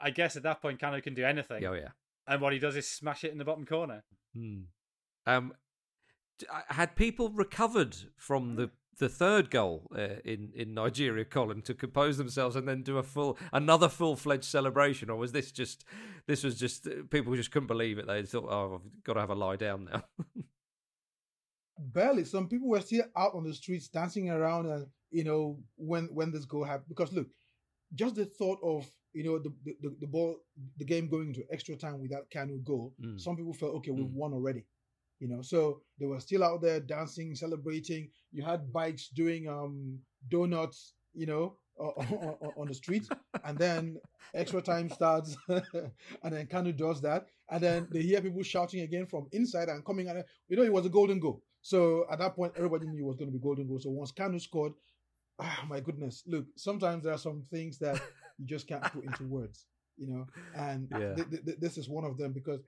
C: I guess at that point Kanu can do anything.
A: Oh yeah.
C: And what he does is smash it in the bottom corner.
A: Hmm. Um, had people recovered from the the third goal uh, in in Nigeria, Colin, to compose themselves and then do a full another full fledged celebration, or was this just this was just uh, people just couldn't believe it? They thought, oh, I've got to have a lie down now.
B: Barely. Some people were still out on the streets dancing around, and you know when when this goal happened. Because look, just the thought of you know the the, the ball, the game going into extra time without Kanu goal. Mm. Some people felt okay, we've mm. won already you know so they were still out there dancing celebrating. You had bikes doing um donuts you know on, on, the street and then extra time starts and then Kanu does that. And then they hear people shouting again from inside and coming and you know it was a golden goal. So at that point everybody knew it was going to be golden goal. So once Kanu scored ah my goodness. Look sometimes there are some things that you just can't put into words you know? And yeah. th- th- this is one of them because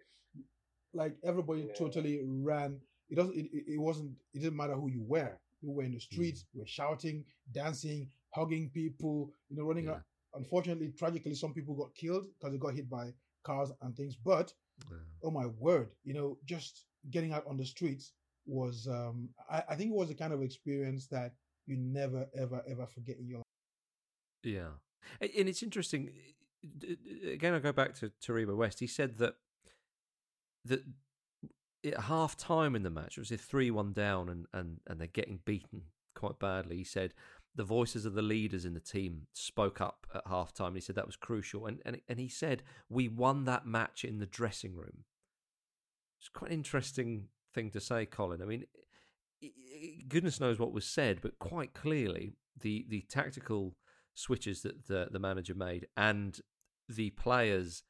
B: like everybody yeah. totally ran. It doesn't. It, it, wasn't. It didn't matter who you were. You were in the streets. Mm. were shouting, dancing, hugging people. You know, running. Yeah. Unfortunately, tragically, some people got killed because they got hit by cars and things. But yeah. oh my word, you know, just getting out on the streets was. Um, I, I think it was a kind of experience that you never, ever, ever forget in your life.
A: Yeah, and it's interesting. Again, I go back to Taribo West. He said that that at half time in the match, it was a 3 1 down and, and, and they're getting beaten quite badly. He said the voices of the leaders in the team spoke up at half time. He said that was crucial. And, and, and he said, We won that match in the dressing room. It's quite an interesting thing to say, Colin. I mean, goodness knows what was said, but quite clearly, the, the tactical switches that the, the manager made and the players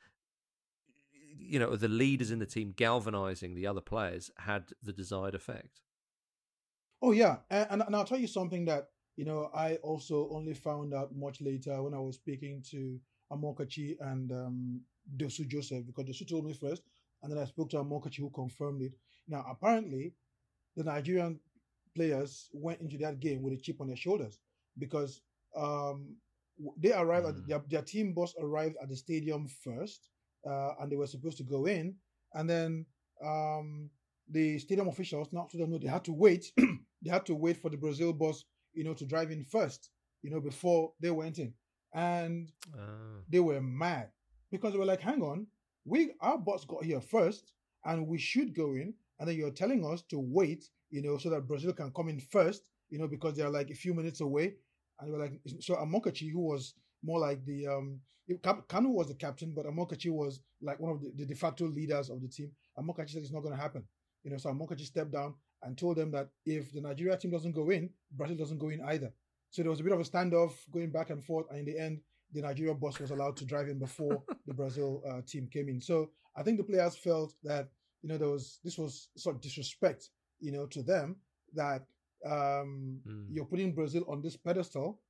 A: you know, the leaders in the team galvanizing the other players had the desired effect.
B: Oh yeah, and, and I'll tell you something that you know I also only found out much later when I was speaking to Amokachi and um, Dosu Joseph because Dosu told me first, and then I spoke to Amokachi who confirmed it. Now apparently, the Nigerian players went into that game with a chip on their shoulders because um, they arrived mm. at their, their team boss arrived at the stadium first uh, and they were supposed to go in. And then um, the stadium officials now told them no, they had to wait. they had to wait for the Brazil boss, you know, to drive in first, you know, before they went in. And uh. they were mad because they were like, hang on, we our boss got here first and we should go in. And then you're telling us to wait, you know, so that Brazil can come in first, you know, because they're like a few minutes away. And they were like, so Amokachi, who was more like the um Kanu was the captain, but Amokachi was like one of the, the de facto leaders of the team. Amokachi said it's not going to happen. You know, so Amokachi stepped down and told them that if the Nigeria team doesn't go in, Brazil doesn't go in either. So there was a bit of a standoff going back and forth, and in the end, the Nigeria boss was allowed to drive in before the Brazil uh, team came in. So I think the players felt that you know there was this was sort of disrespect, you know, to them that um, mm. you're putting Brazil on this pedestal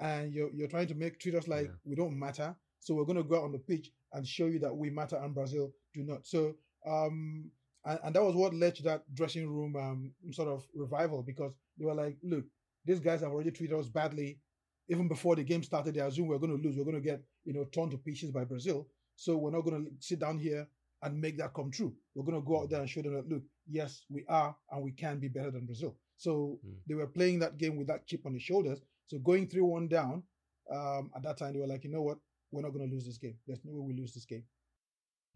B: and you're you're trying to make treat us like yeah. we don't matter. So we're going to go out on the pitch and show you that we matter and Brazil do not. So um, and, and that was what led to that dressing room um, sort of revival because they were like, look, these guys have already treated us badly. Even before the game started, they assumed we're going to lose. We're going to get you know torn to pieces by Brazil. So we're not going to sit down here and make that come true. We're going to go out there and show them that look, yes, we are, and we can be better than Brazil. So mm. they were playing that game with that chip on their shoulders. So going three one down, um, at that time they were like, you know what, we're not going to lose this game. There's no way we lose this game.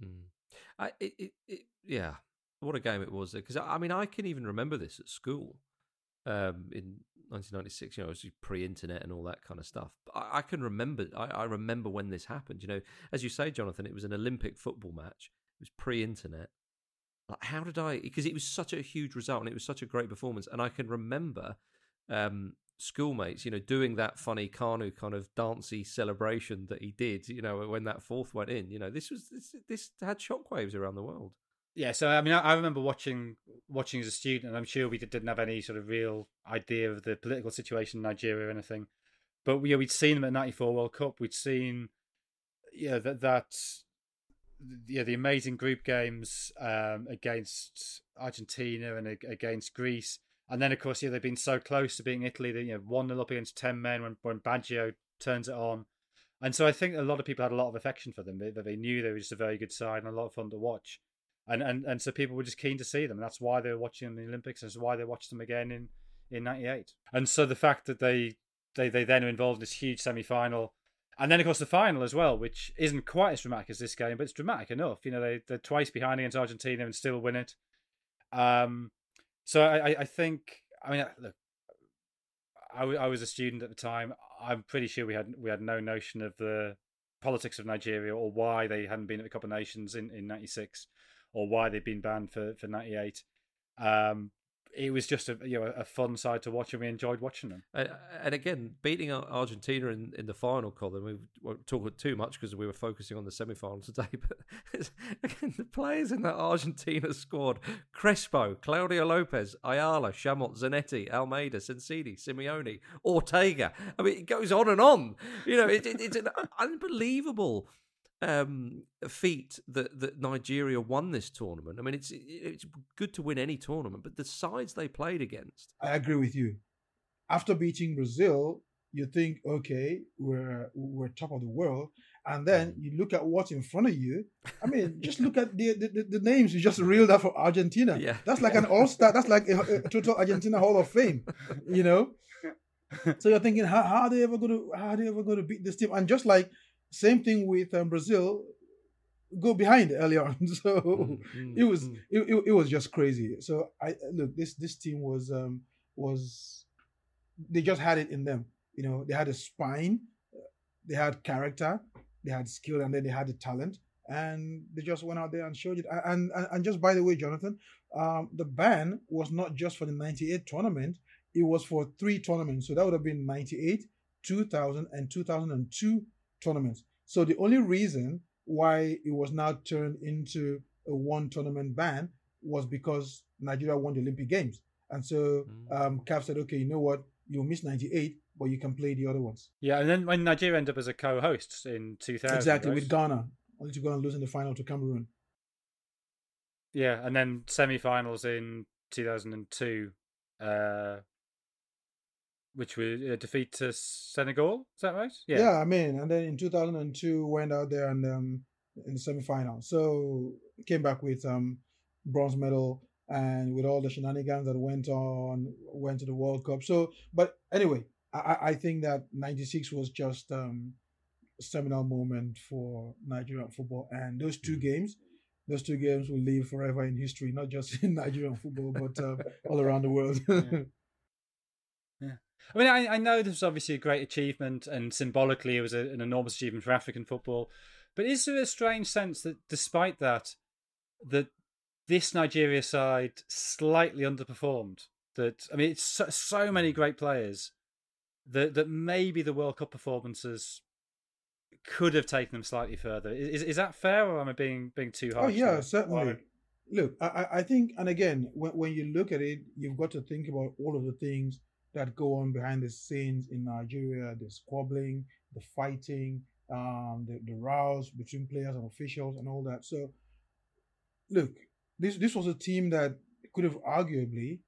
A: Mm. I, it, it, yeah, what a game it was. Because I mean, I can even remember this at school um, in 1996. You know, it was pre-internet and all that kind of stuff. But I, I can remember. I, I, remember when this happened. You know, as you say, Jonathan, it was an Olympic football match. It was pre-internet. Like, how did I? Because it was such a huge result and it was such a great performance. And I can remember um, schoolmates, you know, doing that funny Kanu kind of dancey celebration that he did. You know, when that fourth went in. You know, this was this, this had shockwaves around the world.
C: Yeah, so I mean, I, remember watching watching as a student, and I'm sure we didn't have any sort of real idea of the political situation in Nigeria or anything. But we, we'd seen them at '94 World Cup. We'd seen, yeah, that that yeah, the amazing group games um, against Argentina and against Greece, and then of course, yeah, they've been so close to being Italy. They, you know, one 0 up against ten men when when Baggio turns it on, and so I think a lot of people had a lot of affection for them. That they knew they were just a very good side and a lot of fun to watch, and and and so people were just keen to see them. That's why they were watching the Olympics. and That's why they watched them again in in '98. And so the fact that they they they then are involved in this huge semi final and then, of course, the final as well, which isn't quite as dramatic as this game, but it's dramatic enough. You know, they, they're twice behind against Argentina and still win it. Um, so I, I think, I mean, look, I, I was a student at the time. I'm pretty sure we had we had no notion of the politics of Nigeria or why they hadn't been at the Cup of Nations in, in 96 or why they'd been banned for, for 98. Um, it was just a you know a fun side to watch, and we enjoyed watching them.
A: And, and again, beating Argentina in, in the final, Colin, we won't talk too much because we were focusing on the semi final today. But again, the players in that Argentina squad: Crespo, Claudio Lopez, Ayala, Chamot, Zanetti, Almeida, Sensini, Simeone, Ortega. I mean, it goes on and on. You know, it, it, it's an unbelievable um, feat that that Nigeria won this tournament. I mean, it's it's good to win any tournament, but the sides they played against.
B: I agree with you. After beating Brazil, you think, okay, we're we're top of the world, and then mm. you look at what's in front of you. I mean, just look at the, the, the names you just reeled out for Argentina.
A: Yeah.
B: that's like an all star. That's like a, a, total Argentina Hall of Fame. You know. so you're thinking, how, how are they ever going to how are they ever going to beat this team? And just like same thing with um, Brazil. Go behind early on, so mm, it was mm. it, it, it, was just crazy. So I look this this team was um was they just had it in them. You know, they had a spine, they had character, they had skill, and then they had the talent, and they just went out there and showed it. And and, and just by the way, Jonathan, um, the ban was not just for the '98 tournament; it was for three tournaments. So that would have been '98, 2000, and 2002 tournaments. So the only reason why it was now turned into a one tournament ban was because Nigeria won the Olympic Games. And so mm. um, CAF said, okay, you know what? You'll miss 98, but you can play the other ones.
C: Yeah, and then when Nigeria ended up as a co host in 2000.
B: Exactly,
C: right?
B: with Ghana, only to go and lose in the final to Cameroon.
C: Yeah, and then semi finals in 2002. Uh, which was a defeat to Senegal. Is that right?
B: Yeah. Yeah, I mean, and then in 2002 went out there and um in the semi-final. So came back with um bronze medal and with all the shenanigans that went on, went to the World Cup. So, but anyway, I, I think that '96 was just um, a seminal moment for Nigerian football, and those two games, those two games will live forever in history, not just in Nigerian football, but uh, all around the world.
C: yeah. yeah. I mean, I, I know this was obviously a great achievement, and symbolically, it was a, an enormous achievement for African football. But is there a strange sense that, despite that, that this Nigeria side slightly underperformed? That I mean, it's so, so many mm. great players that that maybe the World Cup performances could have taken them slightly further. Is is that fair, or am I being being too oh, harsh?
B: Oh yeah, there? certainly. Look, I I think, and again, when when you look at it, you've got to think about all of the things that go on behind the scenes in Nigeria, the squabbling, the fighting, um, the, the rows between players and officials and all that. So, look, this this was a team that could have arguably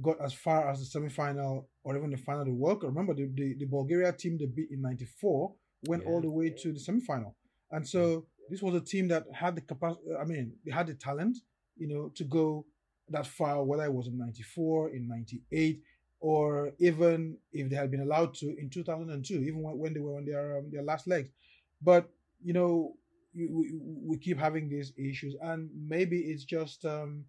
B: got as far as the semi-final or even the final of the World Cup. Remember, the, the, the Bulgaria team they beat in 94 went yeah. all the way to the semi-final. And so this was a team that had the capacity. I mean, they had the talent, you know, to go that far. Whether it was in '94, in '98, or even if they had been allowed to in 2002, even when, they were on their um, their last legs. But you know, we, we keep having these issues, and maybe it's just um,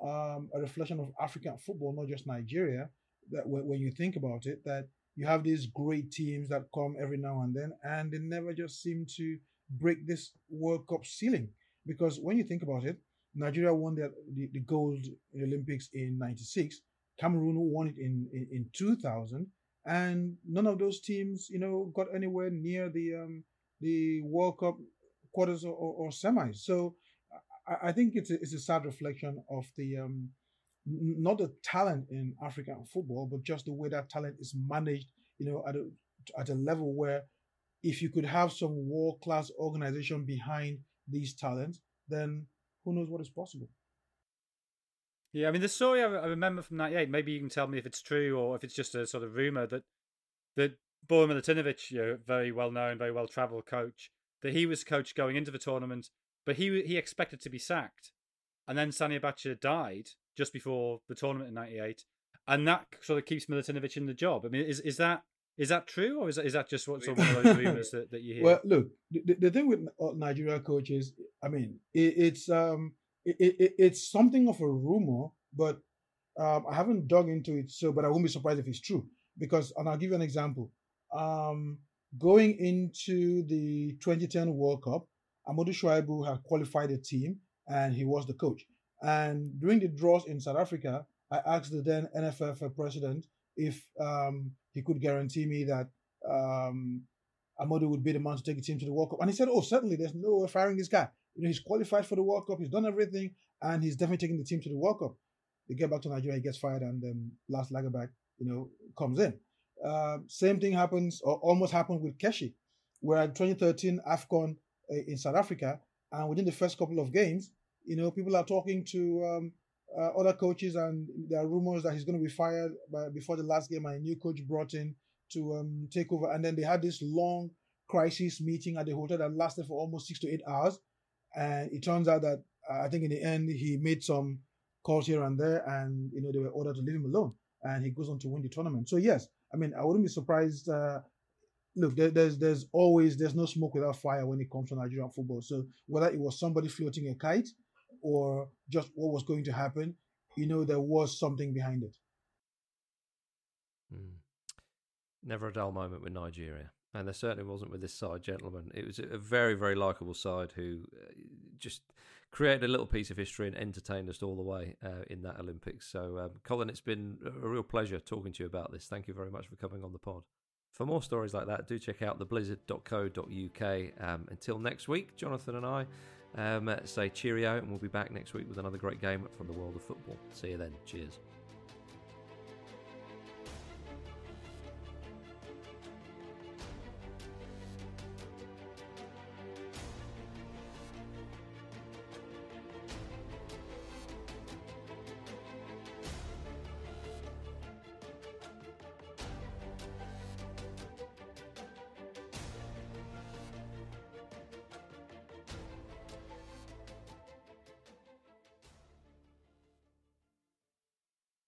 B: um, a reflection of African football, not just Nigeria. That when, when you think about it, that you have these great teams that come every now and then, and they never just seem to break this World Cup ceiling. Because when you think about it, Nigeria won the, the, the gold in the Olympics in 96, Cameroon won it in, in, in 2000, and none of those teams, you know, got anywhere near the um, the World Cup quarters or, or, or semis. So I, I, think it's a, it's a sad reflection of the um, not the talent in African football, but just the way that talent is managed, you know, at a, at a level where if you could have some world class organization behind these talents, then who knows what is possible.
C: Yeah, I mean the story I remember from '98. Maybe you can tell me if it's true or if it's just a sort of rumor that that Bora Milutinovic, you know, very well known, very well travelled coach, that he was coach going into the tournament, but he he expected to be sacked, and then Sani Abacha died just before the tournament in '98, and that sort of keeps Milutinovic in the job. I mean, is is that is that true, or is that, is that just what sort of one of those rumors that, that you hear?
B: Well, look, the, the thing with uh, Nigeria coaches, I mean, it, it's um, it, it, it's something of a rumor, but um, I haven't dug into it, so but I won't be surprised if it's true because, and I'll give you an example. Um, going into the 2010 World Cup, Amodu Shaibu had qualified the team and he was the coach. And during the draws in South Africa, I asked the then NFF president if um, he could guarantee me that um, Amodu would be the man to take the team to the World Cup. And he said, Oh, certainly, there's no firing this guy. You know, he's qualified for the World Cup, he's done everything, and he's definitely taking the team to the World Cup. They get back to Nigeria, he gets fired, and um, Lars Lagerbäck, you know, comes in. Uh, same thing happens, or almost happened with Keshi, where 2013 AFCON uh, in South Africa, and within the first couple of games, you know, people are talking to um, uh, other coaches, and there are rumors that he's going to be fired by, before the last game, and a new coach brought in to um, take over. And then they had this long crisis meeting at the hotel that lasted for almost six to eight hours. And it turns out that uh, I think in the end he made some calls here and there, and you know they were ordered to leave him alone, and he goes on to win the tournament. So yes, I mean I wouldn't be surprised. Uh, look, there, there's there's always there's no smoke without fire when it comes to Nigerian football. So whether it was somebody floating a kite or just what was going to happen, you know, there was something behind it.
A: Mm. Never a dull moment with Nigeria. And there certainly wasn't with this side, gentlemen. It was a very, very likable side who uh, just created a little piece of history and entertained us all the way uh, in that Olympics. So, um, Colin, it's been a real pleasure talking to you about this. Thank you very much for coming on the pod. For more stories like that, do check out theblizzard.co.uk. Um, until next week, Jonathan and I um, say cheerio, and we'll be back next week with another great game from the world of football. See you then. Cheers.